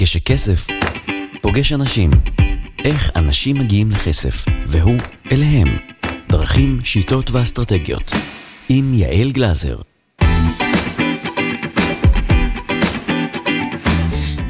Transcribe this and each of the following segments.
כשכסף פוגש אנשים, איך אנשים מגיעים לכסף, והוא אליהם. דרכים, שיטות ואסטרטגיות. עם יעל גלזר.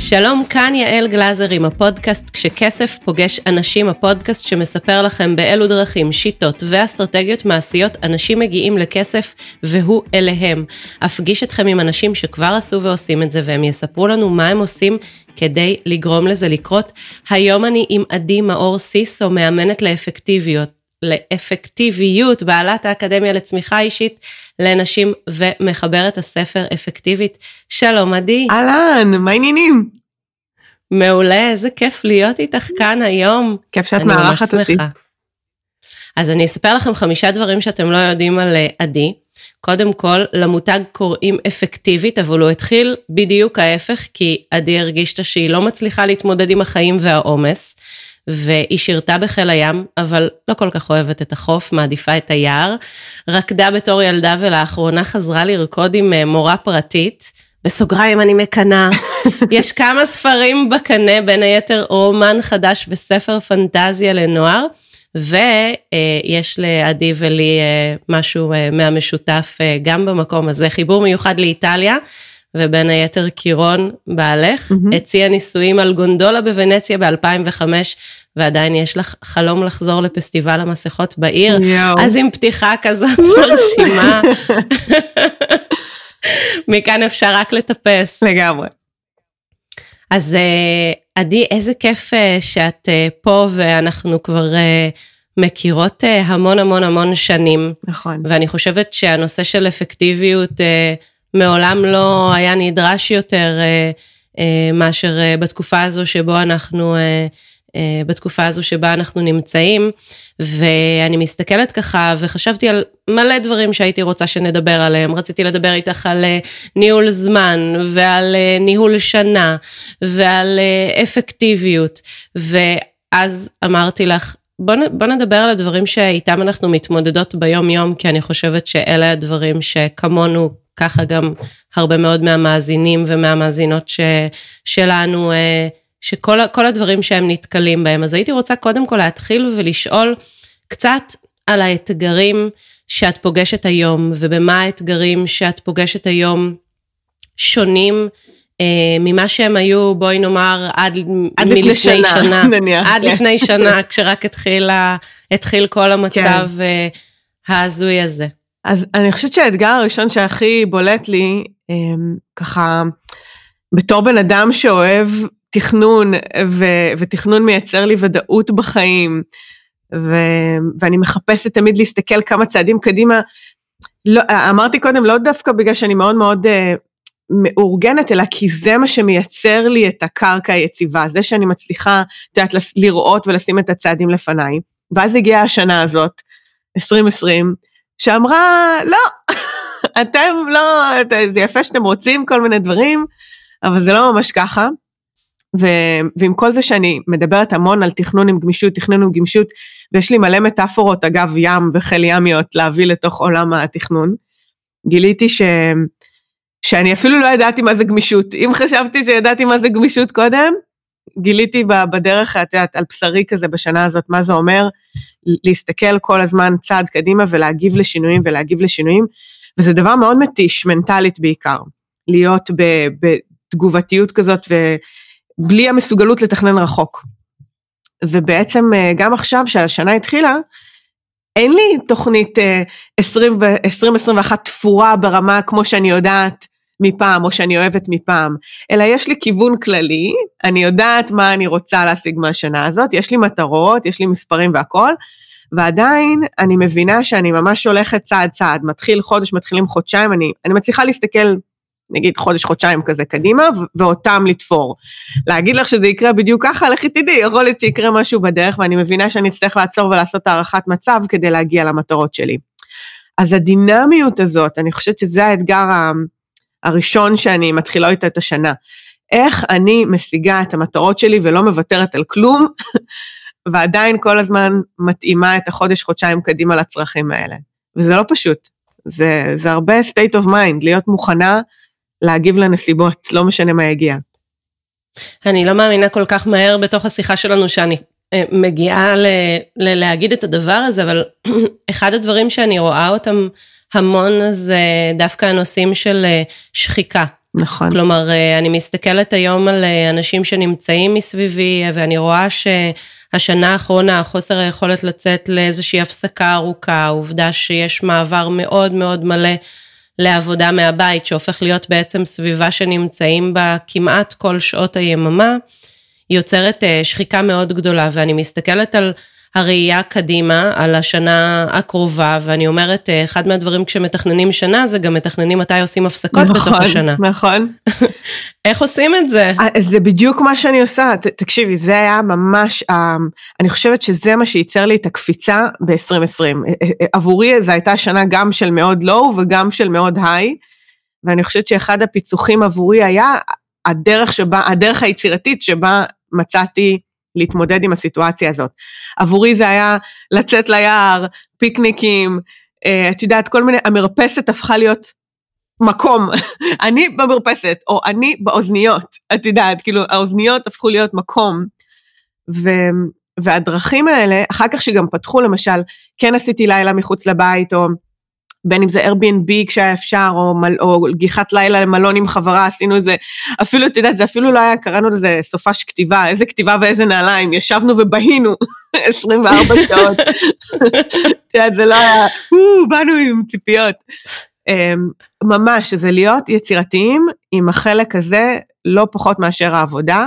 שלום, כאן יעל גלזר עם הפודקאסט כשכסף פוגש אנשים, הפודקאסט שמספר לכם באילו דרכים, שיטות ואסטרטגיות מעשיות אנשים מגיעים לכסף והוא אליהם. אפגיש אתכם עם אנשים שכבר עשו ועושים את זה והם יספרו לנו מה הם עושים כדי לגרום לזה לקרות. היום אני עם עדי מאור סיסו, מאמנת לאפקטיביות. לאפקטיביות, בעלת האקדמיה לצמיחה אישית לנשים ומחברת הספר אפקטיבית. שלום עדי. אהלן, מה העניינים? מעולה, איזה כיף להיות איתך כאן היום. כיף שאת מארחת אותי. אז אני אספר לכם חמישה דברים שאתם לא יודעים על אה, עדי. קודם כל, למותג קוראים אפקטיבית, אבל הוא התחיל בדיוק ההפך, כי עדי הרגישת שהיא לא מצליחה להתמודד עם החיים והעומס, והיא שירתה בחיל הים, אבל לא כל כך אוהבת את החוף, מעדיפה את היער. רקדה בתור ילדה ולאחרונה חזרה לרקוד עם אה, מורה פרטית. בסוגריים אני מקנאה. יש כמה ספרים בקנה, בין היתר רומן חדש וספר פנטזיה לנוער, ויש לעדי ולי אה, משהו אה, מהמשותף גם במקום הזה, חיבור מיוחד לאיטליה. ובין היתר קירון בעלך, mm-hmm. הציע ניסויים על גונדולה בוונציה ב-2005, ועדיין יש לך חלום לחזור לפסטיבל המסכות בעיר, יאו. אז עם פתיחה כזאת מרשימה, מכאן אפשר רק לטפס. לגמרי. אז אה, עדי, איזה כיף אה, שאת אה, פה ואנחנו כבר מכירות המון המון המון שנים. נכון. ואני חושבת שהנושא של אפקטיביות, מעולם לא היה נדרש יותר אה, אה, מאשר אה, בתקופה הזו שבו אנחנו, בתקופה הזו שבה אנחנו נמצאים, ואני מסתכלת ככה וחשבתי על מלא דברים שהייתי רוצה שנדבר עליהם. רציתי לדבר איתך על ניהול זמן ועל ניהול שנה ועל אפקטיביות, ואז אמרתי לך, בוא, בוא נדבר על הדברים שאיתם אנחנו מתמודדות ביום יום, כי אני חושבת שאלה הדברים שכמונו ככה גם הרבה מאוד מהמאזינים ומהמאזינות ש, שלנו, אה, שכל הדברים שהם נתקלים בהם. אז הייתי רוצה קודם כל להתחיל ולשאול קצת על האתגרים שאת פוגשת היום, ובמה האתגרים שאת פוגשת היום שונים ממה שהם היו, בואי נאמר, עד, עד לפני שנה, שנה נניח. עד כן. לפני שנה, כשרק התחיל, התחיל כל המצב כן. אה, ההזוי הזה. אז אני חושבת שהאתגר הראשון שהכי בולט לי, אמ, ככה, בתור בן אדם שאוהב תכנון, ו- ותכנון מייצר לי ודאות בחיים, ו- ואני מחפשת תמיד להסתכל כמה צעדים קדימה. לא, אמרתי קודם, לא דווקא בגלל שאני מאוד מאוד uh, מאורגנת, אלא כי זה מה שמייצר לי את הקרקע היציבה, זה שאני מצליחה, את יודעת, לראות ולשים את הצעדים לפניי. ואז הגיעה השנה הזאת, 2020, שאמרה, לא, אתם לא, זה יפה שאתם רוצים כל מיני דברים, אבל זה לא ממש ככה. ו, ועם כל זה שאני מדברת המון על תכנון עם גמישות, תכנון עם גמישות, ויש לי מלא מטאפורות אגב ים וחיל ימיות להביא לתוך עולם התכנון, גיליתי ש, שאני אפילו לא ידעתי מה זה גמישות. אם חשבתי שידעתי מה זה גמישות קודם, גיליתי בדרך, את יודעת, על בשרי כזה בשנה הזאת, מה זה אומר להסתכל כל הזמן צעד קדימה ולהגיב לשינויים ולהגיב לשינויים, וזה דבר מאוד מתיש, מנטלית בעיקר, להיות בתגובתיות כזאת ובלי המסוגלות לתכנן רחוק. ובעצם אה, גם עכשיו שהשנה התחילה, אין לי תוכנית 2021 אה, תפורה ברמה כמו שאני יודעת מפעם או שאני אוהבת מפעם, אלא יש לי כיוון כללי, אני יודעת מה אני רוצה להשיג מהשנה הזאת, יש לי מטרות, יש לי מספרים והכל, ועדיין אני מבינה שאני ממש הולכת צעד צעד, מתחיל חודש, מתחילים חודשיים, אני, אני מצליחה להסתכל נגיד חודש, חודשיים כזה קדימה, ואותם לתפור. להגיד לך שזה יקרה בדיוק ככה, לכי תדעי, יכול להיות שיקרה משהו בדרך, ואני מבינה שאני אצטרך לעצור ולעשות הערכת מצב כדי להגיע למטרות שלי. אז הדינמיות הזאת, אני חושבת שזה האתגר הראשון שאני מתחילה איתה את השנה. איך אני משיגה את המטרות שלי ולא מוותרת על כלום, ועדיין כל הזמן מתאימה את החודש, חודשיים קדימה לצרכים האלה. וזה לא פשוט, זה, זה הרבה state of mind, להיות מוכנה להגיב לנסיבות, לא משנה מה יגיע. אני לא מאמינה כל כך מהר בתוך השיחה שלנו שאני אה, מגיעה ל, ל, להגיד את הדבר הזה, אבל אחד הדברים שאני רואה אותם המון זה דווקא הנושאים של אה, שחיקה. נכון. כלומר, אה, אני מסתכלת היום על אנשים שנמצאים מסביבי, ואני רואה שהשנה האחרונה, חוסר היכולת לצאת לאיזושהי הפסקה ארוכה, העובדה שיש מעבר מאוד מאוד מלא לעבודה מהבית, שהופך להיות בעצם סביבה שנמצאים בה כמעט כל שעות היממה, יוצרת אה, שחיקה מאוד גדולה, ואני מסתכלת על הראייה קדימה, על השנה הקרובה, ואני אומרת, אה, אחד מהדברים כשמתכננים שנה, זה גם מתכננים מתי עושים הפסקות נכון, בתוך השנה. נכון. איך עושים את זה? אה, זה בדיוק מה שאני עושה, ת, תקשיבי, זה היה ממש, אני חושבת שזה מה שייצר לי את הקפיצה ב-2020. עבורי זו הייתה שנה גם של מאוד לואו וגם של מאוד היי, ואני חושבת שאחד הפיצוחים עבורי היה הדרך שבה, הדרך היצירתית שבה מצאתי להתמודד עם הסיטואציה הזאת. עבורי זה היה לצאת ליער, פיקניקים, אה, את יודעת, כל מיני, המרפסת הפכה להיות מקום, אני במרפסת, או אני באוזניות, את יודעת, כאילו האוזניות הפכו להיות מקום. ו, והדרכים האלה, אחר כך שגם פתחו למשל, כן עשיתי לילה מחוץ לבית, או בין אם זה Airbnb כשהיה אפשר, או, מל, או גיחת לילה למלון עם חברה, עשינו איזה, אפילו, את יודעת, זה אפילו לא היה, קראנו לזה סופש כתיבה, איזה כתיבה ואיזה נעליים, ישבנו ובהינו 24 שעות. את יודעת, זה לא היה, באנו עם ציפיות. אמ, ממש, זה להיות יצירתיים עם החלק הזה, לא פחות מאשר העבודה,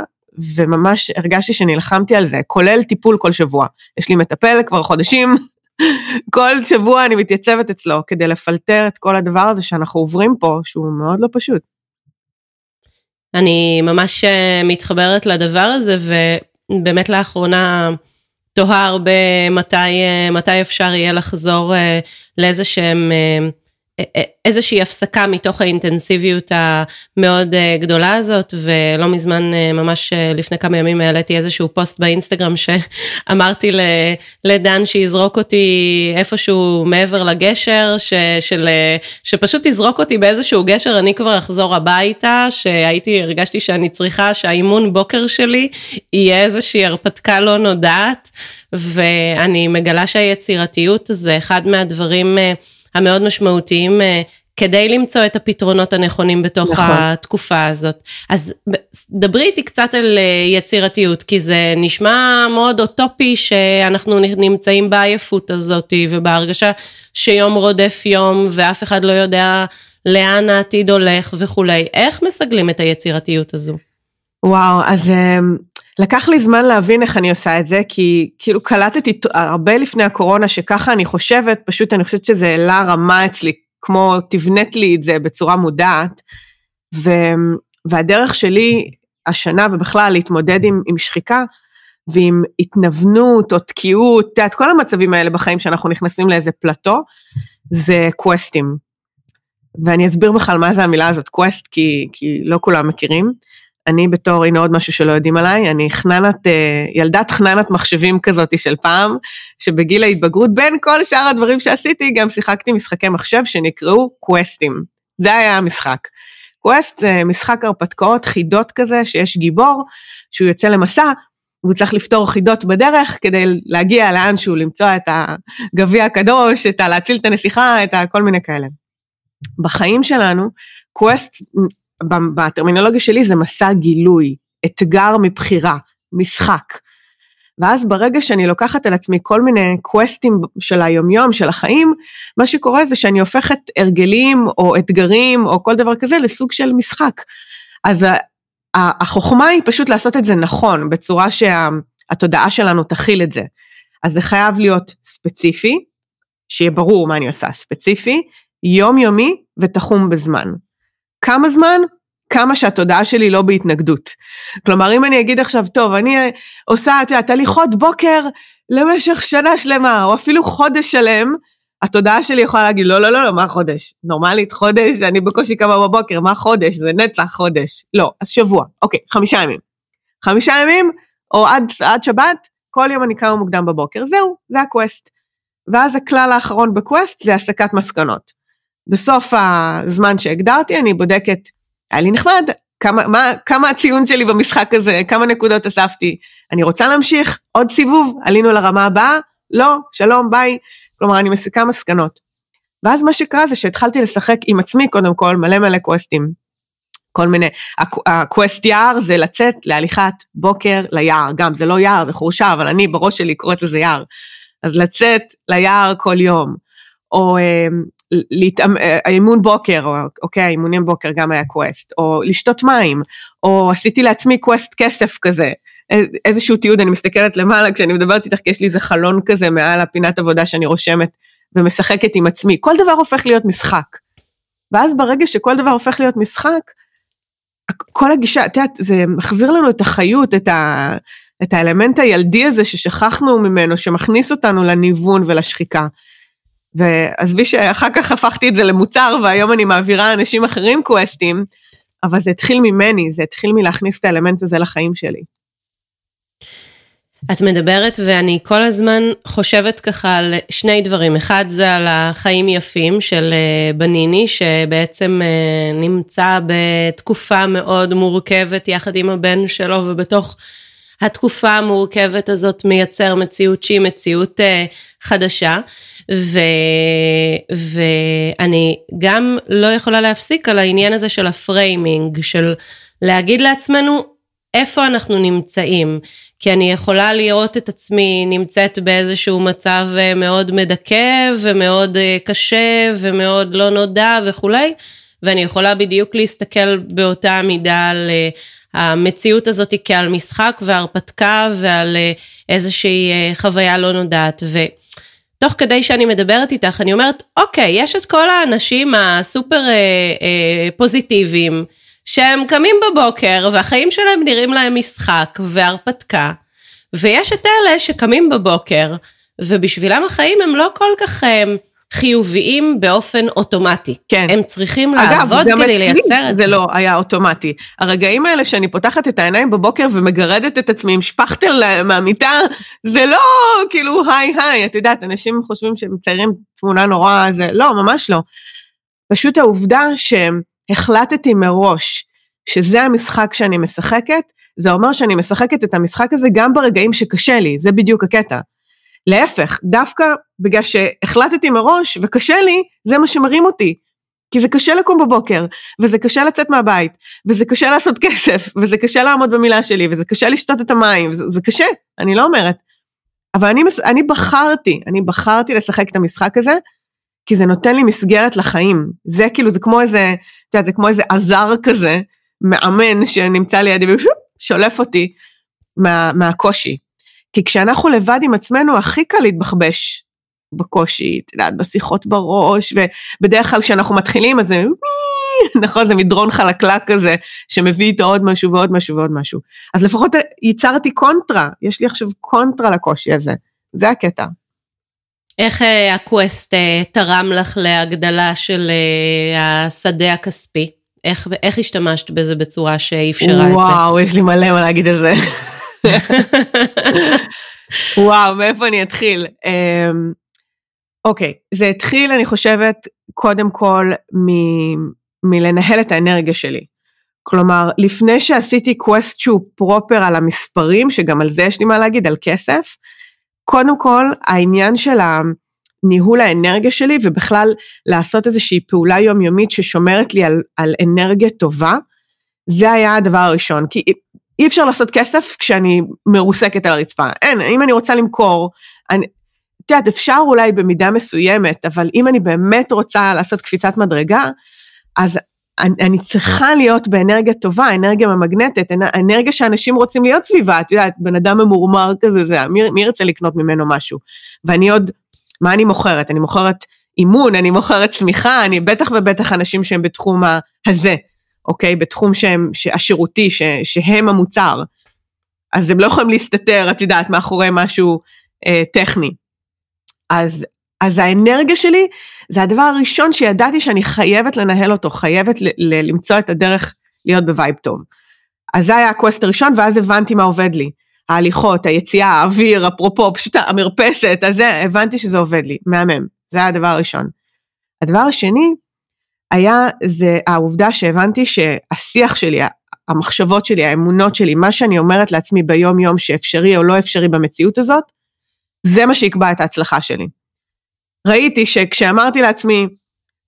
וממש הרגשתי שנלחמתי על זה, כולל טיפול כל שבוע. יש לי מטפל כבר חודשים, כל שבוע אני מתייצבת אצלו כדי לפלטר את כל הדבר הזה שאנחנו עוברים פה, שהוא מאוד לא פשוט. אני ממש אה, מתחברת לדבר הזה, ובאמת לאחרונה תוהה הרבה מתי, אה, מתי אפשר יהיה לחזור אה, לאיזה שהם איזושהי הפסקה מתוך האינטנסיביות המאוד אה, גדולה הזאת, ולא מזמן, אה, ממש אה, לפני כמה ימים העליתי איזשהו פוסט באינסטגרם שאמרתי לדן שיזרוק אותי איפשהו מעבר לגשר, ש, של, שפשוט יזרוק אותי באיזשהו גשר, אני כבר אחזור הביתה, שהייתי, הרגשתי שאני צריכה שהאימון בוקר שלי יהיה איזושהי הרפתקה לא נודעת, ואני מגלה שהיצירתיות זה אחד מהדברים, המאוד משמעותיים אה, כדי למצוא את הפתרונות הנכונים בתוך נכון. התקופה הזאת. אז דברי איתי קצת על אה, יצירתיות, כי זה נשמע מאוד אוטופי שאנחנו נמצאים בעייפות הזאת ובהרגשה שיום רודף יום ואף אחד לא יודע לאן העתיד הולך וכולי. איך מסגלים את היצירתיות הזו? וואו, אז אמ, לקח לי זמן להבין איך אני עושה את זה, כי כאילו קלטתי הרבה לפני הקורונה שככה אני חושבת, פשוט אני חושבת שזה העלה רמה אצלי, כמו תבנת לי את זה בצורה מודעת. ו, והדרך שלי השנה ובכלל להתמודד עם, עם שחיקה ועם התנוונות או תקיעות, את כל המצבים האלה בחיים שאנחנו נכנסים לאיזה פלטו, זה קווסטים. ואני אסביר בכלל מה זה המילה הזאת, קווסט, כי, כי לא כולם מכירים. אני בתור, הנה עוד משהו שלא יודעים עליי, אני חננת, אה, ילדת חננת מחשבים כזאתי של פעם, שבגיל ההתבגרות, בין כל שאר הדברים שעשיתי, גם שיחקתי משחקי מחשב שנקראו קווסטים. זה היה המשחק. quest זה משחק הרפתקאות, חידות כזה, שיש גיבור, שהוא יוצא למסע, והוא צריך לפתור חידות בדרך כדי להגיע לאנשהו, למצוא את הגביע הקדוש, את ה... להציל את הנסיכה, את ה... כל מיני כאלה. בחיים שלנו, quest בטרמינולוגיה שלי זה מסע גילוי, אתגר מבחירה, משחק. ואז ברגע שאני לוקחת על עצמי כל מיני קווסטים של היומיום, של החיים, מה שקורה זה שאני הופכת הרגלים או אתגרים או כל דבר כזה לסוג של משחק. אז החוכמה היא פשוט לעשות את זה נכון, בצורה שהתודעה שלנו תכיל את זה. אז זה חייב להיות ספציפי, שיהיה ברור מה אני עושה, ספציפי, יומיומי ותחום בזמן. כמה זמן? כמה שהתודעה שלי לא בהתנגדות. כלומר, אם אני אגיד עכשיו, טוב, אני אה, עושה, את יודעת, הליכות בוקר למשך שנה שלמה, או אפילו חודש שלם, התודעה שלי יכולה להגיד, לא, לא, לא, לא, מה חודש? נורמלית, חודש, אני בקושי קמה בבוקר, מה חודש? זה נצח חודש. לא, אז שבוע, אוקיי, חמישה ימים. חמישה ימים, או עד, עד שבת, כל יום אני קמה מוקדם בבוקר, זהו, זה הקווסט. ואז הכלל האחרון בקווסט זה הסקת מסקנות. בסוף הזמן שהגדרתי אני בודקת, היה לי נחמד, כמה, מה, כמה הציון שלי במשחק הזה, כמה נקודות אספתי. אני רוצה להמשיך, עוד סיבוב, עלינו לרמה הבאה, לא, שלום, ביי. כלומר, אני מסיקה מסקנות. ואז מה שקרה זה שהתחלתי לשחק עם עצמי קודם כל, מלא מלא קווסטים. כל מיני, ה quest יער זה לצאת להליכת בוקר ליער, גם זה לא יער, זה חורשה, אבל אני בראש שלי קוראת לזה יער. אז לצאת ליער כל יום, או אה, להתאמ... אה, האימון בוקר, או אוקיי, האימונים בוקר גם היה quest, או לשתות מים, או עשיתי לעצמי quest כסף כזה, איזשהו תיעוד, אני מסתכלת למעלה כשאני מדברת איתך, כי יש לי איזה חלון כזה מעל הפינת עבודה שאני רושמת ומשחקת עם עצמי, כל דבר הופך להיות משחק. ואז ברגע שכל דבר הופך להיות משחק, כל הגישה, את יודעת, זה מחזיר לנו את החיות, את, ה, את האלמנט הילדי הזה ששכחנו ממנו, שמכניס אותנו לניוון ולשחיקה. ועזבי שאחר כך הפכתי את זה למוצר והיום אני מעבירה אנשים אחרים קווסטים, אבל זה התחיל ממני, זה התחיל מלהכניס את האלמנט הזה לחיים שלי. את מדברת ואני כל הזמן חושבת ככה על שני דברים, אחד זה על החיים יפים של אה, בניני שבעצם אה, נמצא בתקופה מאוד מורכבת יחד עם הבן שלו ובתוך התקופה המורכבת הזאת מייצר מציאות שהיא מציאות אה, חדשה. ו, ואני גם לא יכולה להפסיק על העניין הזה של ה framing של להגיד לעצמנו איפה אנחנו נמצאים, כי אני יכולה לראות את עצמי נמצאת באיזשהו מצב אה, מאוד מדכא ומאוד אה, קשה ומאוד לא נודע וכולי, ואני יכולה בדיוק להסתכל באותה מידה על המציאות הזאת כעל משחק והרפתקה ועל איזושהי חוויה לא נודעת. ו... תוך כדי שאני מדברת איתך, אני אומרת, אוקיי, יש את כל האנשים הסופר אה, אה, פוזיטיביים, שהם קמים בבוקר והחיים שלהם נראים להם משחק והרפתקה, ויש את אלה שקמים בבוקר ובשבילם החיים הם לא כל כך הם, חיוביים באופן אוטומטי. כן. הם צריכים אגב, לעבוד כדי לייצר את זה. זה לא היה אוטומטי. הרגעים האלה שאני פותחת את העיניים בבוקר ומגרדת את עצמי עם שפכטל מהמיטה, זה לא כאילו היי היי, את יודעת, אנשים חושבים שהם מציירים תמונה נורא, זה לא, ממש לא. פשוט העובדה שהם החלטתי מראש שזה המשחק שאני משחקת, זה אומר שאני משחקת את המשחק הזה גם ברגעים שקשה לי, זה בדיוק הקטע. להפך, דווקא בגלל שהחלטתי מראש וקשה לי, זה מה שמרים אותי. כי זה קשה לקום בבוקר, וזה קשה לצאת מהבית, וזה קשה לעשות כסף, וזה קשה לעמוד במילה שלי, וזה קשה לשתות את המים, זה, זה קשה, אני לא אומרת. אבל אני, אני בחרתי, אני בחרתי לשחק את המשחק הזה, כי זה נותן לי מסגרת לחיים. זה כאילו, זה כמו איזה, את יודעת, זה כמו איזה עזר כזה, מאמן שנמצא לידי ושולף אותי מה, מהקושי. כי כשאנחנו לבד עם עצמנו, הכי קל להתבחבש בקושי, את יודעת, בשיחות בראש, ובדרך כלל כשאנחנו מתחילים, אז זה, נכון, זה מדרון חלקלק כזה, שמביא איתו עוד משהו ועוד משהו ועוד משהו. אז לפחות ייצרתי קונטרה, יש לי עכשיו קונטרה לקושי הזה, זה הקטע. איך אה, ה quest אה, תרם לך להגדלה של אה, השדה הכספי? איך, איך השתמשת בזה בצורה שאפשרה את זה? וואו, יש לי מלא מה להגיד על זה. וואו, מאיפה אני אתחיל? אמ, אוקיי, זה התחיל, אני חושבת, קודם כל מ- מלנהל את האנרגיה שלי. כלומר, לפני שעשיתי quest שהוא proper על המספרים, שגם על זה יש לי מה להגיד, על כסף, קודם כל, העניין של ניהול האנרגיה שלי, ובכלל לעשות איזושהי פעולה יומיומית ששומרת לי על, על אנרגיה טובה, זה היה הדבר הראשון. כי אי אפשר לעשות כסף כשאני מרוסקת על הרצפה. אין, אם אני רוצה למכור, אני, את יודעת, אפשר אולי במידה מסוימת, אבל אם אני באמת רוצה לעשות קפיצת מדרגה, אז אני, אני צריכה להיות באנרגיה טובה, אנרגיה ממגנטת, אנרגיה שאנשים רוצים להיות סביבה, את יודעת, בן אדם ממורמר כזה, זה, מי, מי ירצה לקנות ממנו משהו? ואני עוד, מה אני מוכרת? אני מוכרת אימון, אני מוכרת צמיחה, אני בטח ובטח אנשים שהם בתחום הזה, אוקיי? בתחום שהם, השירותי, ש, שהם המוצר. אז הם לא יכולים להסתתר, את יודעת, מאחורי משהו אה, טכני. אז, אז האנרגיה שלי זה הדבר הראשון שידעתי שאני חייבת לנהל אותו, חייבת ל, ל, למצוא את הדרך להיות ב vibe טוב. אז זה היה ה quest הראשון, ואז הבנתי מה עובד לי. ההליכות, היציאה, האוויר, אפרופו, פשוט המרפסת, אז זה, הבנתי שזה עובד לי, מהמם. זה היה הדבר הראשון. הדבר השני היה, זה העובדה שהבנתי שהשיח שלי, המחשבות שלי, האמונות שלי, מה שאני אומרת לעצמי ביום יום שאפשרי או לא אפשרי במציאות הזאת, זה מה שיקבע את ההצלחה שלי. ראיתי שכשאמרתי לעצמי,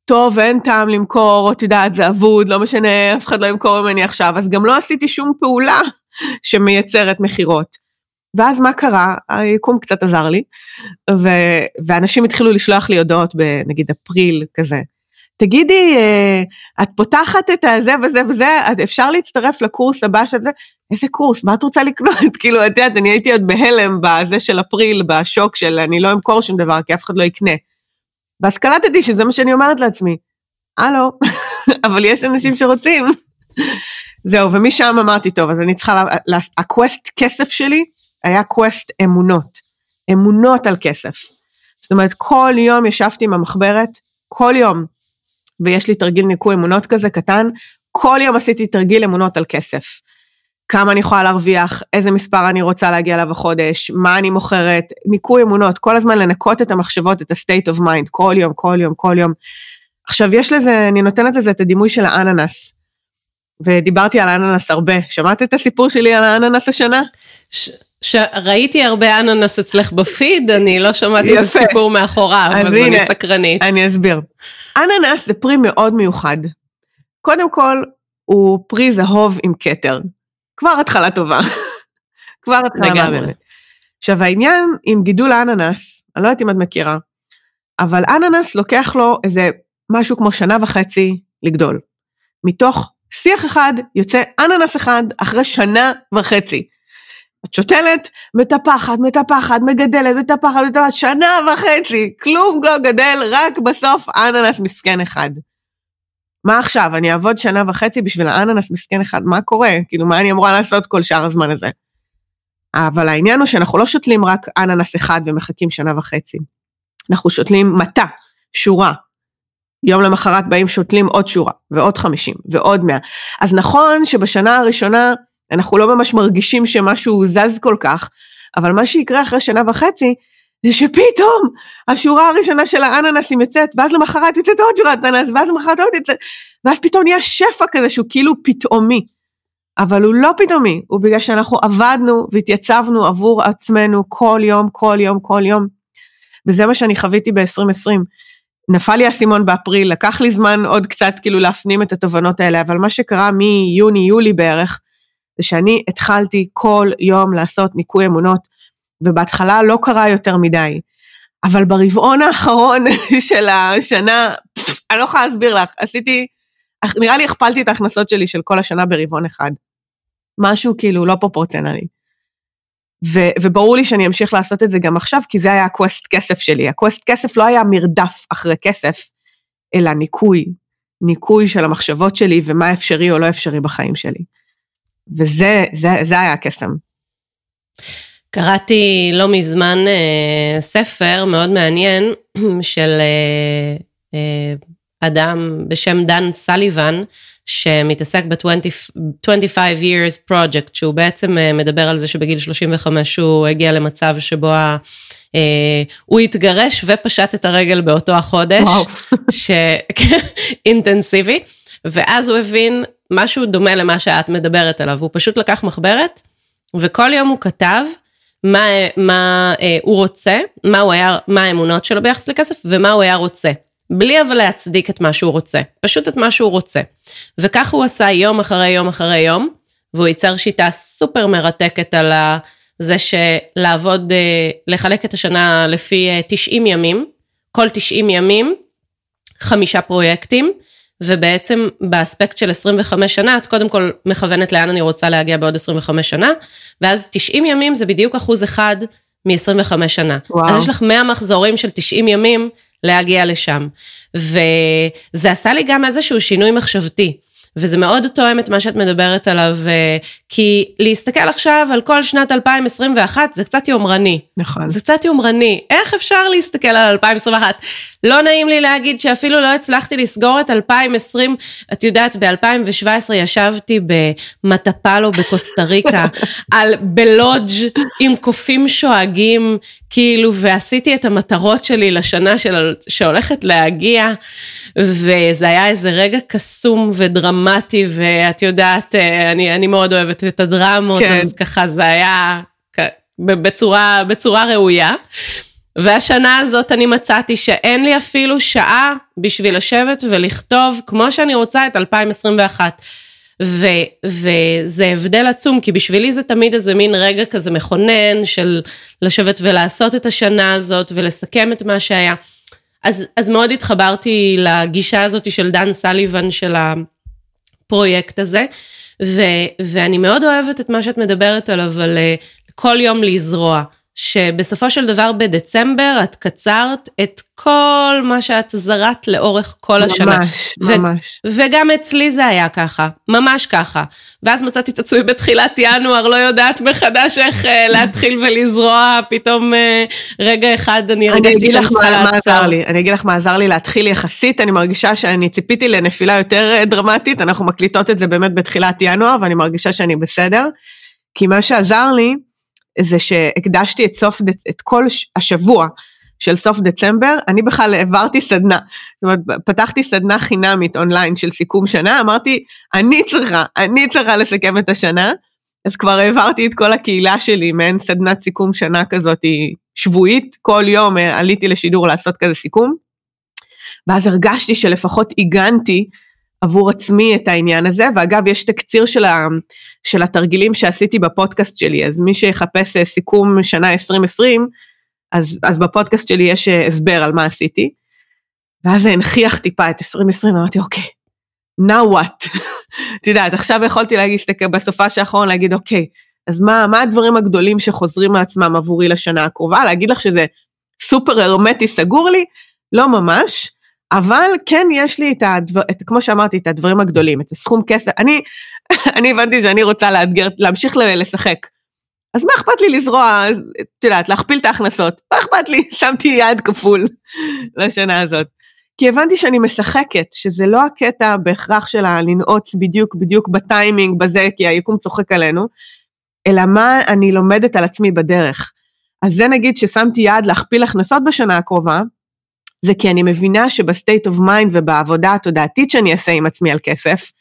טוב, אין טעם למכור, את יודעת, זה אבוד, לא משנה, אף אחד לא ימכור ממני עכשיו, אז גם לא עשיתי שום פעולה שמייצרת מכירות. ואז מה קרה? היקום קצת עזר לי, ו- ואנשים התחילו לשלוח לי הודעות בנגיד אפריל כזה. תגידי, אה, את פותחת את הזה וזה וזה, אפשר להצטרף לקורס הבא של זה? איזה קורס? מה את רוצה לקנות? כאילו, את יודעת, אני הייתי עוד בהלם בזה של אפריל, בשוק של אני לא אמכור שום דבר כי אף אחד לא יקנה. ואז קלטתי שזה מה שאני אומרת לעצמי, הלו, אבל יש אנשים שרוצים. זהו, ומשם אמרתי, טוב, אז אני צריכה, לה, ה quest כסף שלי היה quest אמונות. אמונות על כסף. זאת אומרת, כל יום ישבתי עם המחברת, כל יום, ויש לי תרגיל ניקוי אמונות כזה קטן, כל יום עשיתי תרגיל אמונות על כסף. כמה אני יכולה להרוויח, איזה מספר אני רוצה להגיע אליו החודש, מה אני מוכרת, ניקוי אמונות, כל הזמן לנקות את המחשבות, את ה-state of mind, כל יום, כל יום, כל יום. עכשיו יש לזה, אני נותנת לזה את הדימוי של האננס. ודיברתי על האננס הרבה. שמעת את הסיפור שלי על האננס השנה? ש... ש... ראיתי הרבה אננס אצלך בפיד, אני לא שמעתי את הסיפור מאחוריו, אז, אז הנה, אני סקרנית. אני אסביר. אננס זה פרי מאוד מיוחד. קודם כל, הוא פרי זהוב עם כתר. כבר התחלה טובה. כבר התחלה מהממת. עכשיו העניין עם גידול האננס, אני לא יודעת אם את מכירה, אבל אננס לוקח לו איזה משהו כמו שנה וחצי לגדול. מתוך שיח אחד יוצא אננס אחד אחרי שנה וחצי. את שותלת, מטפחת, מטפחת, מגדלת, מטפחת, מטפחת, שנה וחצי, כלום לא גדל, רק בסוף אננס מסכן אחד. מה עכשיו, אני אעבוד שנה וחצי בשביל האננס מסכן אחד, מה קורה? כאילו, מה אני אמורה לעשות כל שאר הזמן הזה? אבל העניין הוא שאנחנו לא שותלים רק אננס אחד ומחכים שנה וחצי. אנחנו שותלים מטה, שורה. יום למחרת באים שותלים עוד שורה, ועוד חמישים, ועוד מאה. אז נכון שבשנה הראשונה אנחנו לא ממש מרגישים שמשהו זז כל כך, אבל מה שיקרה אחרי שנה וחצי, זה שפתאום השורה הראשונה של האננסים יוצאת, ואז למחרת יוצאת עוד שורת אננס, ואז למחרת עוד יוצאת, ואז פתאום נהיה שפע כזה שהוא כאילו פתאומי. אבל הוא לא פתאומי, הוא בגלל שאנחנו עבדנו והתייצבנו עבור עצמנו כל יום, כל יום, כל יום. וזה מה שאני חוויתי ב-2020. נפל לי האסימון באפריל, לקח לי זמן עוד קצת כאילו להפנים את התובנות האלה, אבל מה שקרה מיוני-יולי בערך, זה שאני התחלתי כל יום לעשות ניקוי אמונות, ובהתחלה לא קרה יותר מדי. אבל ברבעון האחרון של השנה, אני לא יכולה להסביר לך, עשיתי, נראה לי הכפלתי את ההכנסות שלי של כל השנה ברבעון אחד. משהו כאילו לא פרופורציונלי. ו- וברור לי שאני אמשיך לעשות את זה גם עכשיו, כי זה היה ה quest כסף שלי. ה quest כסף לא היה מרדף אחרי כסף, אלא ניקוי. ניקוי של המחשבות שלי ומה אפשרי או לא אפשרי בחיים שלי. וזה זה, זה היה הקסם. קראתי לא מזמן אה, ספר מאוד מעניין של אה, אה, אדם בשם דן סליבן, שמתעסק ב-25 years project, שהוא בעצם אה, מדבר על זה שבגיל 35 הוא הגיע למצב שבו ה... Uh, הוא התגרש ופשט את הרגל באותו החודש, אינטנסיבי, ואז הוא הבין משהו דומה למה שאת מדברת עליו, הוא פשוט לקח מחברת, וכל יום הוא כתב מה, מה uh, הוא רוצה, מה, הוא היה, מה האמונות שלו ביחס לכסף ומה הוא היה רוצה. בלי אבל להצדיק את מה שהוא רוצה, פשוט את מה שהוא רוצה. וכך הוא עשה יום אחרי יום אחרי יום, והוא ייצר שיטה סופר מרתקת על זה שלעבוד, אה, לחלק את השנה לפי 90 אה, ימים, כל 90 ימים, חמישה פרויקטים, ובעצם באספקט של 25 שנה, את קודם כל מכוונת לאן אני רוצה להגיע בעוד 25 שנה, ואז 90 ימים זה בדיוק אחוז אחד מ-25 שנה. וואו. אז יש לך 100 מחזורים של 90 ימים להגיע לשם. וזה עשה לי גם איזשהו שינוי מחשבתי. וזה מאוד תואם את מה שאת מדברת עליו, אה, כי להסתכל עכשיו על כל שנת 2021 זה קצת יומרני. נכון. זה קצת יומרני. איך אפשר להסתכל על 2021? לא נעים לי להגיד שאפילו לא הצלחתי לסגור את 2020. את יודעת, ב-2017 ישבתי במטפלו בקוסטה ריקה, על, בלודג' עם קופים שואגים, כאילו, ועשיתי את המטרות שלי לשנה של, שהולכת להגיע, וזה היה איזה רגע קסום ודרמטי. דרמטי, ואת יודעת, אה, אני, אני מאוד אוהבת את הדרמות, כן. אז ככה זה היה בצורה, בצורה ראויה. והשנה הזאת אני מצאתי שאין לי אפילו שעה בשביל לשבת ולכתוב כמו שאני רוצה את 2021. ו, וזה הבדל עצום, כי בשבילי זה תמיד איזה מין רגע כזה מכונן של לשבת ולעשות את השנה הזאת ולסכם את מה שהיה. אז, אז מאוד התחברתי לגישה הזאת של דן סליבן של הפרויקט הזה, ו, ואני מאוד אוהבת את מה שאת מדברת עליו, על אה, כל יום לזרוע. שבסופו של דבר בדצמבר את קצרת את כל מה שאת זרעת לאורך כל השנה. ממש, ו- ממש. וגם אצלי זה היה ככה, ממש ככה. ואז מצאתי את עצמי בתחילת ינואר, לא יודעת מחדש איך אה, להתחיל ולזרוע, פתאום אה, רגע אחד אני אני הרגשתי אגיד שאני לך צריכה מה, מה לעצור. עזר לי, אני אגיד לך מה עזר לי להתחיל יחסית, אני מרגישה שאני ציפיתי לנפילה יותר אה, דרמטית, אנחנו מקליטות את זה באמת בתחילת ינואר, ואני מרגישה שאני בסדר, כי מה שעזר לי, זה שהקדשתי את סוף, את כל השבוע של סוף דצמבר, אני בכלל העברתי סדנה. זאת אומרת, פתחתי סדנה חינמית אונליין של סיכום שנה, אמרתי, אני צריכה, אני צריכה לסכם את השנה, אז כבר העברתי את כל הקהילה שלי, מעין סדנת סיכום שנה כזאת שבועית, כל יום אה, עליתי לשידור לעשות כזה סיכום. ואז הרגשתי שלפחות עיגנתי עבור עצמי את העניין הזה, ואגב, יש תקציר של, ה, של התרגילים שעשיתי בפודקאסט שלי, אז מי שיחפש אה, סיכום שנה 2020, אז, אז בפודקאסט שלי יש אה, הסבר על מה עשיתי. ואז זה הנכיח טיפה את 2020, אמרתי, אוקיי, now what? את יודעת, עכשיו יכולתי להסתכל בסופה האחרון, להגיד, אוקיי, אז מה, מה הדברים הגדולים שחוזרים על עצמם עבורי לשנה הקרובה? להגיד לך שזה סופר הרמטי סגור לי? לא ממש, אבל כן יש לי את הדבר, את, כמו שאמרתי, את הדברים הגדולים, את הסכום כסף, אני, אני הבנתי שאני רוצה לאתגר, להמשיך לשחק. אז מה אכפת לי לזרוע, את יודעת, להכפיל את ההכנסות? מה אכפת לי? שמתי יעד כפול לשנה הזאת. כי הבנתי שאני משחקת, שזה לא הקטע בהכרח של הלנעוץ בדיוק בדיוק בטיימינג בזה, כי היקום צוחק עלינו, אלא מה אני לומדת על עצמי בדרך. אז זה נגיד ששמתי יעד להכפיל הכנסות בשנה הקרובה, זה כי אני מבינה שב state of mind ובעבודה התודעתית שאני אעשה עם עצמי על כסף,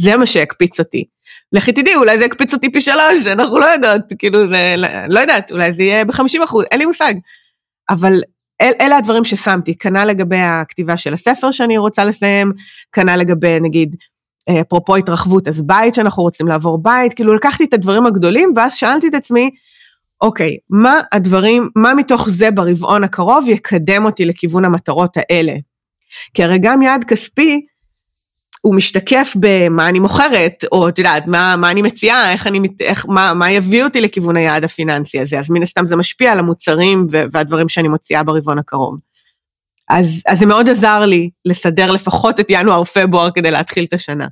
זה מה שהקפיץ אותי. לכי תדעי, אולי זה יקפיץ אותי פי שלוש, אנחנו לא יודעות, כאילו זה, לא יודעת, אולי זה יהיה בחמישים אחוז, אין לי מושג. אבל אל, אלה הדברים ששמתי, כנ"ל לגבי הכתיבה של הספר שאני רוצה לסיים, כנ"ל לגבי נגיד, אה, אפרופו התרחבות, אז בית שאנחנו רוצים לעבור בית, כאילו לקחתי את הדברים הגדולים, ואז שאלתי את עצמי, אוקיי, מה הדברים, מה מתוך זה ברבעון הקרוב יקדם אותי לכיוון המטרות האלה? כי הרי גם יעד כספי, הוא משתקף במה אני מוכרת, או את יודעת, מה, מה אני מציעה, איך אני, איך, מה, מה יביא אותי לכיוון היעד הפיננסי הזה, אז מן הסתם זה משפיע על המוצרים והדברים שאני מוציאה ברבעון הקרוב. אז, אז זה מאוד עזר לי לסדר לפחות את ינואר-פברואר כדי להתחיל את השנה.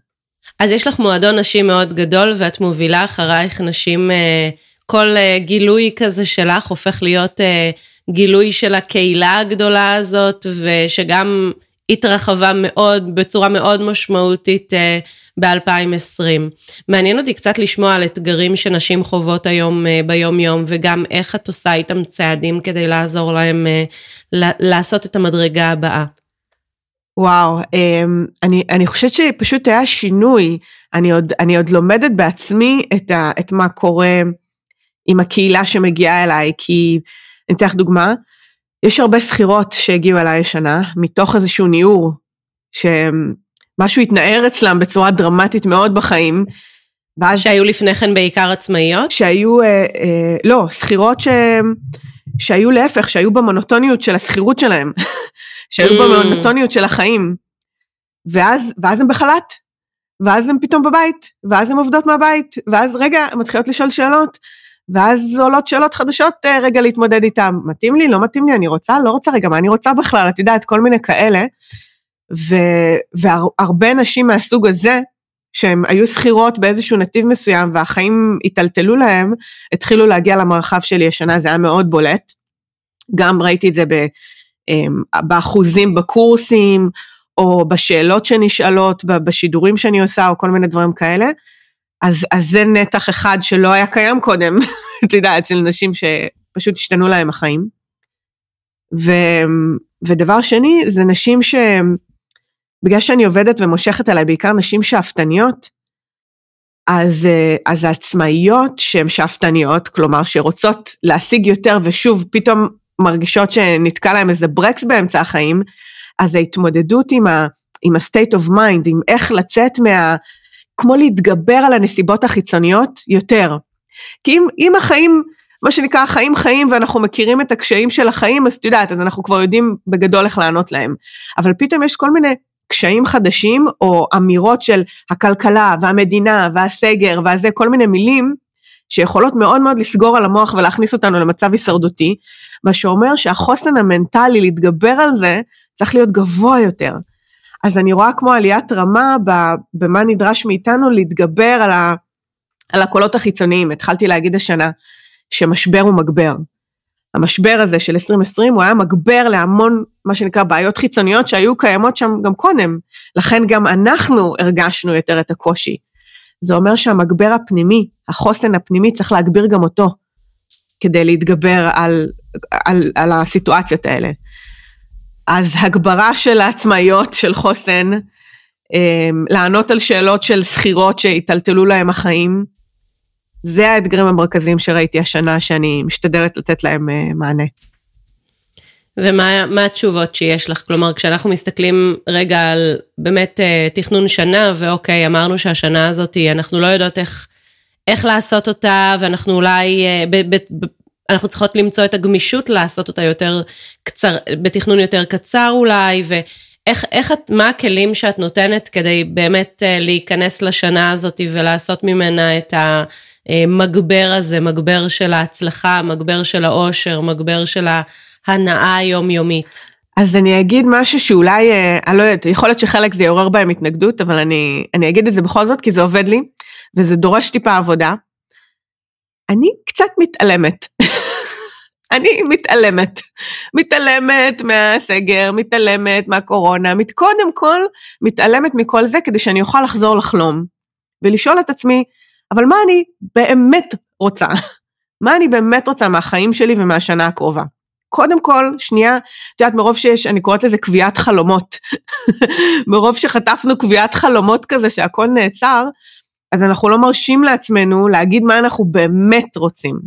אז יש לך מועדון נשים מאוד גדול, ואת מובילה אחרייך נשים, אה, כל אה, גילוי כזה שלך הופך להיות אה, גילוי של הקהילה הגדולה הזאת, ושגם התרחבה מאוד, בצורה מאוד משמעותית ב-2020. מעניין אותי קצת לשמוע על אתגרים שנשים חוות היום ביום יום, וגם איך את עושה איתם צעדים כדי לעזור להם לעשות את המדרגה הבאה. וואו, אני, אני חושבת שפשוט היה שינוי, אני עוד, אני עוד לומדת בעצמי את, ה, את מה קורה עם הקהילה שמגיעה אליי, כי אני אתן לך דוגמה, יש הרבה שכירות שהגיעו אליי השנה, מתוך איזשהו ניעור, שמשהו התנער אצלם בצורה דרמטית מאוד בחיים. ואז... שהיו לפני כן בעיקר עצמאיות? שהיו, אה, אה, לא, שכירות ש... שהיו להפך, שהיו במונוטוניות של השכירות שלהם, שהיו mm. במונוטוניות של החיים. ואז, ואז הם בחל"ת, ואז הם פתאום בבית, ואז הם עובדות מהבית, ואז רגע, הן מתחילות לשאול שאלות, ואז עולות שאלות חדשות רגע להתמודד איתם. מתאים לי, לא מתאים לי, אני רוצה, לא רוצה, רגע, מה אני רוצה בכלל? את יודעת, כל מיני כאלה. ו, והרבה נשים מהסוג הזה, שהן היו שכירות באיזשהו נתיב מסוים והחיים היטלטלו להם, התחילו להגיע למרחב שלי השנה, זה היה מאוד בולט. גם ראיתי את זה ב, באחוזים בקורסים, או בשאלות שנשאלות, בשידורים שאני עושה, או כל מיני דברים כאלה. אז, אז זה נתח אחד שלא היה קיים קודם, את יודעת, של נשים שפשוט השתנו להם החיים. ו, ודבר שני, זה נשים בגלל שאני עובדת ומושכת עליי בעיקר נשים שאפתניות, אז, אז העצמאיות שהן שאפתניות, כלומר שרוצות להשיג יותר ושוב פתאום מרגישות שנתקע להם איזה ברקס באמצע החיים, אז ההתמודדות עם ה-state of mind, עם איך לצאת מה... כמו להתגבר על הנסיבות החיצוניות יותר. כי אם, אם החיים, מה שנקרא החיים חיים ואנחנו מכירים את הקשיים של החיים, אז את יודעת, אז אנחנו כבר יודעים בגדול איך לענות להם. אבל פתאום יש כל מיני קשיים חדשים או אמירות של הכלכלה והמדינה והסגר והזה, כל מיני מילים שיכולות מאוד מאוד לסגור על המוח ולהכניס אותנו למצב הישרדותי, מה שאומר שהחוסן המנטלי להתגבר על זה צריך להיות גבוה יותר. אז אני רואה כמו עליית רמה במה נדרש מאיתנו להתגבר על, ה, על הקולות החיצוניים. התחלתי להגיד השנה שמשבר הוא מגבר. המשבר הזה של 2020 הוא היה מגבר להמון מה שנקרא בעיות חיצוניות שהיו קיימות שם גם קודם. לכן גם אנחנו הרגשנו יותר את הקושי. זה אומר שהמגבר הפנימי, החוסן הפנימי צריך להגביר גם אותו כדי להתגבר על, על, על הסיטואציות האלה. אז הגברה של העצמאיות של חוסן, אמ, לענות על שאלות של שכירות שהיטלטלו להם החיים, זה האתגרים המרכזיים שראיתי השנה שאני משתדלת לתת להם אה, מענה. ומה התשובות שיש לך? כלומר, כשאנחנו מסתכלים רגע על באמת אה, תכנון שנה, ואוקיי, אמרנו שהשנה הזאת, אנחנו לא יודעות איך, איך לעשות אותה, ואנחנו אולי, אה, ב, ב, ב, אנחנו צריכות למצוא את הגמישות לעשות אותה יותר קצר, בתכנון יותר קצר אולי, ואיך, איך את, מה הכלים שאת נותנת כדי באמת אה, להיכנס לשנה הזאת ולעשות ממנה את המגבר הזה, מגבר של ההצלחה, מגבר של האושר, מגבר של ההנאה היומיומית. אז אני אגיד משהו שאולי, אה, אני לא יודעת, יכול להיות שחלק זה יעורר בהם התנגדות, אבל אני, אני אגיד את זה בכל זאת, כי זה עובד לי, וזה דורש טיפה עבודה. אני קצת מתעלמת. אני מתעלמת. מתעלמת מהסגר, מתעלמת מהקורונה, מת, קודם כל מתעלמת מכל זה כדי שאני אוכל לחזור לחלום. ולשאול את עצמי, אבל מה אני באמת רוצה? מה אני באמת רוצה מהחיים שלי ומהשנה הקרובה? קודם כל, שנייה, את יודעת, מרוב שיש, אני קוראת לזה קביעת חלומות. מרוב שחטפנו קביעת חלומות כזה שהכל נעצר, אז אנחנו לא מרשים לעצמנו להגיד מה אנחנו באמת רוצים.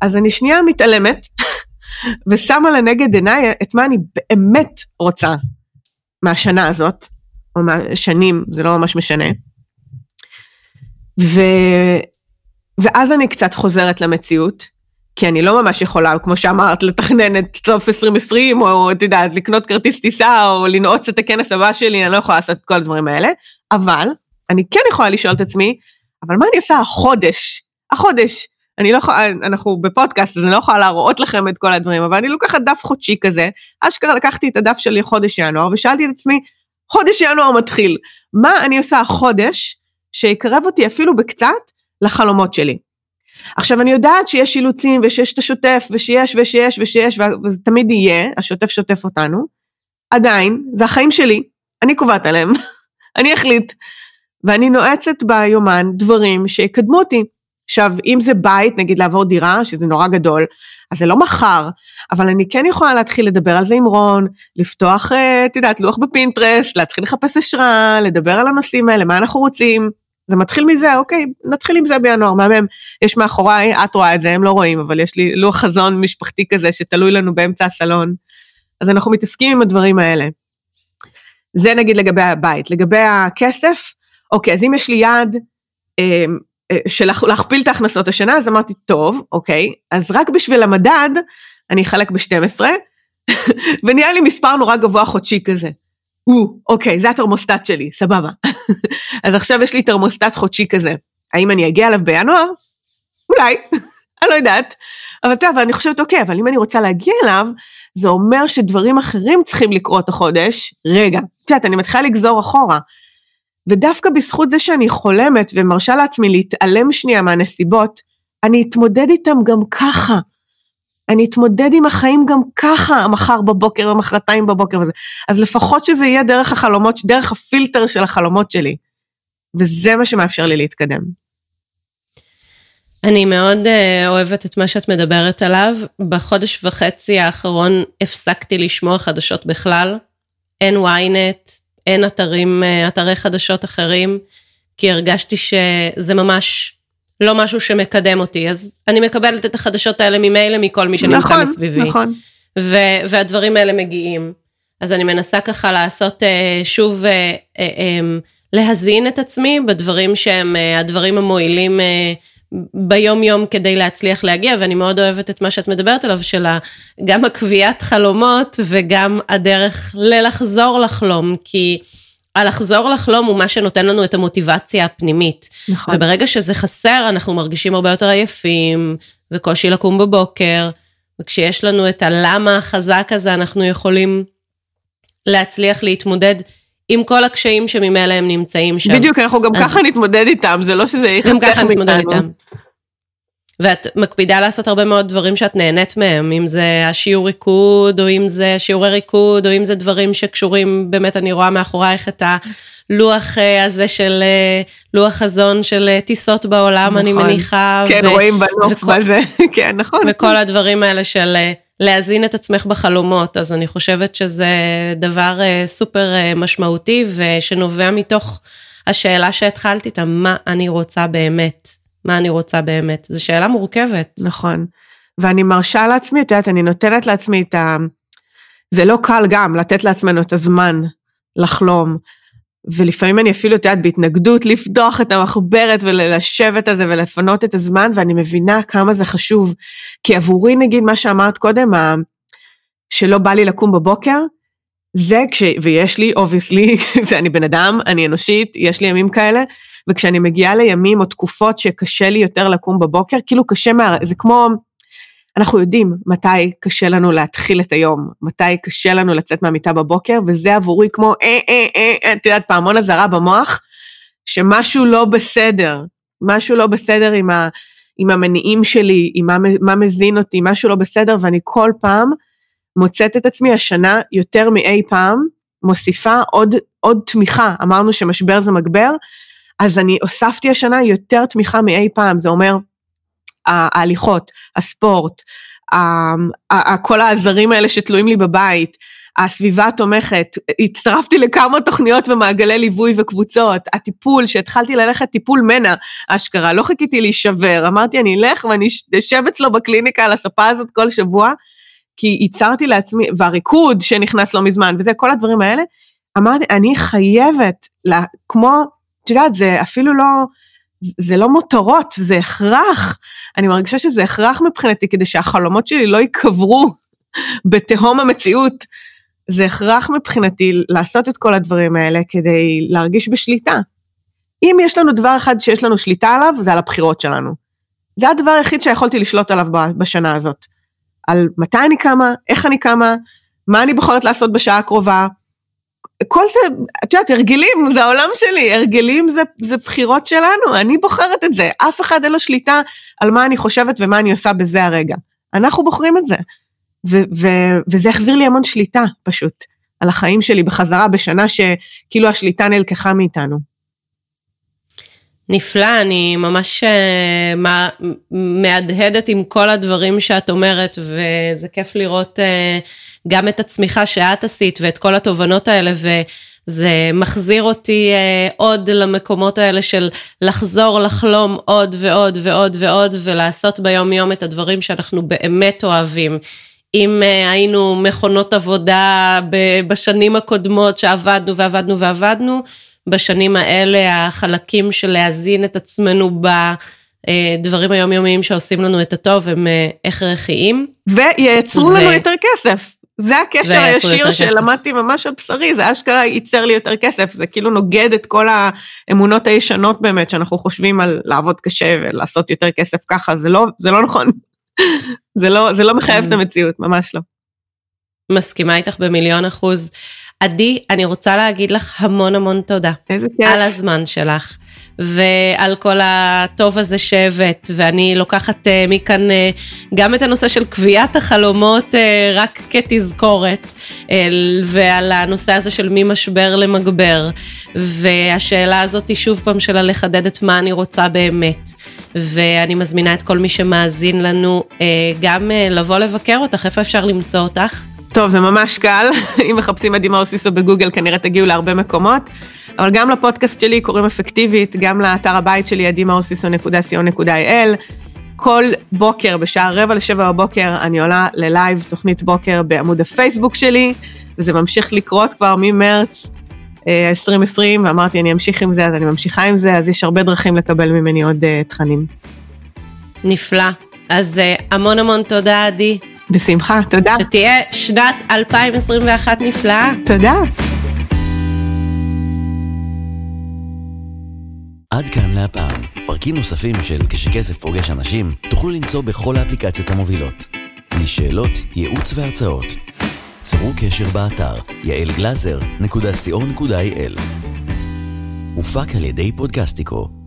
אז אני שנייה מתעלמת, ושמה לנגד עיניי את מה אני באמת רוצה מהשנה הזאת, או מהשנים, זה לא ממש משנה. ו... ואז אני קצת חוזרת למציאות, כי אני לא ממש יכולה, כמו שאמרת, לתכנן את סוף 2020, או את יודעת, לקנות כרטיס טיסה, או לנעוץ את הכנס הבא שלי, אני לא יכולה לעשות את כל הדברים האלה, אבל אני כן יכולה לשאול את עצמי, אבל מה אני עושה החודש? החודש. אני לא יכולה, אנחנו בפודקאסט, אז אני לא יכולה להראות לכם את כל הדברים, אבל אני לוקחת דף חודשי כזה, אשכרה לקחתי את הדף שלי חודש ינואר, ושאלתי את עצמי, חודש ינואר מתחיל, מה אני עושה החודש שיקרב אותי אפילו בקצת לחלומות שלי. עכשיו אני יודעת שיש אילוצים ושיש את השוטף ושיש ושיש ושיש וזה תמיד יהיה, השוטף שוטף אותנו, עדיין, זה החיים שלי, אני קובעת עליהם, אני אחליט, ואני נועצת ביומן דברים שיקדמו אותי. עכשיו, אם זה בית, נגיד לעבור דירה, שזה נורא גדול, אז זה לא מחר, אבל אני כן יכולה להתחיל לדבר על זה עם רון, לפתוח, אה, את יודעת, לוח בפינטרסט, להתחיל לחפש השראה, לדבר על הנושאים האלה, מה אנחנו רוצים. זה מתחיל מזה, אוקיי, נתחיל עם זה בינואר, מהמם. יש מאחוריי, את רואה את זה, הם לא רואים, אבל יש לי לוח חזון משפחתי כזה שתלוי לנו באמצע הסלון. אז אנחנו מתעסקים עם הדברים האלה. זה נגיד לגבי הבית. לגבי הכסף, אוקיי, אז אם יש לי יעד אה, אה, של להכפיל את ההכנסות השנה, אז אמרתי, טוב, אוקיי, אז רק בשביל המדד, אני אחלק ב-12, ונהיה לי מספר נורא גבוה חודשי כזה. או, אוקיי, זה התרמוסטט שלי, סבבה. אז עכשיו יש לי תרמוסטט חודשי כזה. האם אני אגיע אליו בינואר? אולי, אני לא יודעת. אבל טוב, אני חושבת, אוקיי, אבל אם אני רוצה להגיע אליו, זה אומר שדברים אחרים צריכים לקרות החודש. רגע, את יודעת, אני מתחילה לגזור אחורה. ודווקא בזכות זה שאני חולמת ומרשה לעצמי להתעלם שנייה מהנסיבות, אני אתמודד איתם גם ככה. אני אתמודד עם החיים גם ככה, מחר בבוקר ומחרתיים בבוקר וזה. אז לפחות שזה יהיה דרך החלומות, דרך הפילטר של החלומות שלי. וזה מה שמאפשר לי להתקדם. אני מאוד uh, אוהבת את מה שאת מדברת עליו. בחודש וחצי האחרון הפסקתי לשמוע חדשות בכלל. אין ynet, אין אתרים, אתרי חדשות אחרים, כי הרגשתי שזה ממש לא משהו שמקדם אותי, אז אני מקבלת את החדשות האלה ממילא מכל מי שנמצא נכון, מסביבי. נכון. ו- והדברים האלה מגיעים. אז אני מנסה ככה לעשות אה, שוב, אה, אה, אה, להזין את עצמי בדברים שהם אה, הדברים המועילים אה, ביום יום כדי להצליח להגיע, ואני מאוד אוהבת את מה שאת מדברת עליו, של גם הקביעת חלומות וגם הדרך ללחזור לחלום, כי הלחזור לחלום הוא מה שנותן לנו את המוטיבציה הפנימית. נכון. וברגע שזה חסר, אנחנו מרגישים הרבה יותר עייפים, וקושי לקום בבוקר, וכשיש לנו את הלמה החזק הזה, אנחנו יכולים להצליח להתמודד עם כל הקשיים שממילא הם נמצאים שם. בדיוק, אנחנו גם אז- ככה נתמודד איתם, זה לא שזה גם יחתך ככה נתמודד מאיתנו. איתם. ואת מקפידה לעשות הרבה מאוד דברים שאת נהנית מהם, אם זה השיעור ריקוד, או אם זה שיעורי ריקוד, או אם זה דברים שקשורים, באמת אני רואה מאחורייך את הלוח אה, הזה של, אה, לוח חזון של אה, טיסות בעולם, אני נכון. מניחה. כן, ו- רואים בנוף וכל- בזה, כן, נכון. וכל הדברים האלה של להזין את עצמך בחלומות, אז אני חושבת שזה דבר אה, סופר אה, משמעותי ושנובע מתוך השאלה שהתחלת איתה, מה אני רוצה באמת? מה אני רוצה באמת? זו שאלה מורכבת. נכון. ואני מרשה לעצמי, את יודעת, אני נותנת לעצמי את ה... זה לא קל גם לתת לעצמנו את הזמן לחלום. ולפעמים אני אפילו, את יודעת, בהתנגדות לפתוח את המחברת ולשבת על זה ולפנות את הזמן, ואני מבינה כמה זה חשוב. כי עבורי, נגיד, מה שאמרת קודם. שלא בא לי לקום בבוקר, זה כש... ויש לי, obviously, זה אני בן אדם, אני אנושית, יש לי ימים כאלה, וכשאני מגיעה לימים או תקופות שקשה לי יותר לקום בבוקר, כאילו קשה מה... זה כמו... אנחנו יודעים מתי קשה לנו להתחיל את היום, מתי קשה לנו לצאת מהמיטה בבוקר, וזה עבורי כמו אה אה אה, אה, את יודעת, פעמון אזהרה במוח, שמשהו לא בסדר, משהו לא בסדר עם, ה, עם המניעים שלי, עם מה, מה מזין אותי, משהו לא בסדר, ואני כל פעם מוצאת את עצמי השנה יותר מאי פעם, מוסיפה עוד, עוד תמיכה, אמרנו שמשבר זה מגבר, אז אני הוספתי השנה יותר תמיכה מאי פעם, זה אומר, ההליכות, הספורט, ה- כל העזרים האלה שתלויים לי בבית, הסביבה התומכת, הצטרפתי לכמה תוכניות ומעגלי ליווי וקבוצות, הטיפול, שהתחלתי ללכת טיפול מנע, אשכרה, לא חיכיתי להישבר, אמרתי אני אלך ואני אשב אצלו בקליניקה על הספה הזאת כל שבוע, כי ייצרתי לעצמי, והריקוד שנכנס לא מזמן, וזה, כל הדברים האלה, אמרתי, אני חייבת, לה, כמו, את יודעת, זה אפילו לא, זה לא מותרות, זה הכרח. אני מרגישה שזה הכרח מבחינתי כדי שהחלומות שלי לא ייקברו בתהום המציאות. זה הכרח מבחינתי לעשות את כל הדברים האלה כדי להרגיש בשליטה. אם יש לנו דבר אחד שיש לנו שליטה עליו, זה על הבחירות שלנו. זה הדבר היחיד שיכולתי לשלוט עליו בשנה הזאת. על מתי אני קמה, איך אני קמה, מה אני בוחרת לעשות בשעה הקרובה. כל זה, את יודעת, הרגלים, זה העולם שלי, הרגלים זה, זה בחירות שלנו, אני בוחרת את זה, אף אחד אין לו שליטה על מה אני חושבת ומה אני עושה בזה הרגע. אנחנו בוחרים את זה. ו- ו- וזה החזיר לי המון שליטה, פשוט, על החיים שלי בחזרה בשנה שכאילו השליטה נלקחה מאיתנו. נפלא, אני ממש uh, מה, מהדהדת עם כל הדברים שאת אומרת, וזה כיף לראות uh, גם את הצמיחה שאת עשית ואת כל התובנות האלה, וזה מחזיר אותי uh, עוד למקומות האלה של לחזור לחלום עוד ועוד ועוד ועוד, ולעשות ביום יום את הדברים שאנחנו באמת אוהבים. אם uh, היינו מכונות עבודה בשנים הקודמות שעבדנו ועבדנו ועבדנו, בשנים האלה החלקים של להזין את עצמנו בדברים היומיומיים שעושים לנו את הטוב הם הכרחיים. וייצרו ו... לנו יותר כסף. זה הקשר הישיר שלמדתי ממש על בשרי, זה אשכרה ייצר לי יותר כסף, זה כאילו נוגד את כל האמונות הישנות באמת, שאנחנו חושבים על לעבוד קשה ולעשות יותר כסף ככה, זה לא, זה לא נכון. זה לא, זה לא מחייב את המציאות, ממש לא. מסכימה איתך במיליון אחוז. עדי, אני רוצה להגיד לך המון המון תודה. איזה כיף. על הזמן שלך. ועל כל הטוב הזה שהבאת, ואני לוקחת uh, מכאן uh, גם את הנושא של קביעת החלומות uh, רק כתזכורת, ועל הנושא הזה של ממשבר למגבר, והשאלה הזאת היא שוב פעם שלה לחדד את מה אני רוצה באמת, ואני מזמינה את כל מי שמאזין לנו גם לבוא לבקר אותך, איפה אפשר למצוא אותך? טוב, זה ממש קל, אם מחפשים עדי מאוסיסו בגוגל כנראה תגיעו להרבה מקומות, אבל גם לפודקאסט שלי קוראים אפקטיבית, גם לאתר הבית שלי עדימאוסיסו.co.il. כל בוקר בשעה רבע לשבע בבוקר אני עולה ללייב תוכנית בוקר בעמוד הפייסבוק שלי, וזה ממשיך לקרות כבר ממרץ 2020, אה, ואמרתי אני אמשיך עם זה, אז אני ממשיכה עם זה, אז יש הרבה דרכים לקבל ממני עוד uh, תכנים. נפלא. אז uh, המון המון תודה עדי. בשמחה, תודה. שתהיה שנת 2021 נפלאה. תודה. עד כאן להפעם. פרקים נוספים של כשכסף פוגש אנשים תוכלו למצוא בכל האפליקציות המובילות. לשאלות, ייעוץ והרצאות. צרו קשר באתר יעלגלזר.co.il הופק על ידי פודקסטיקו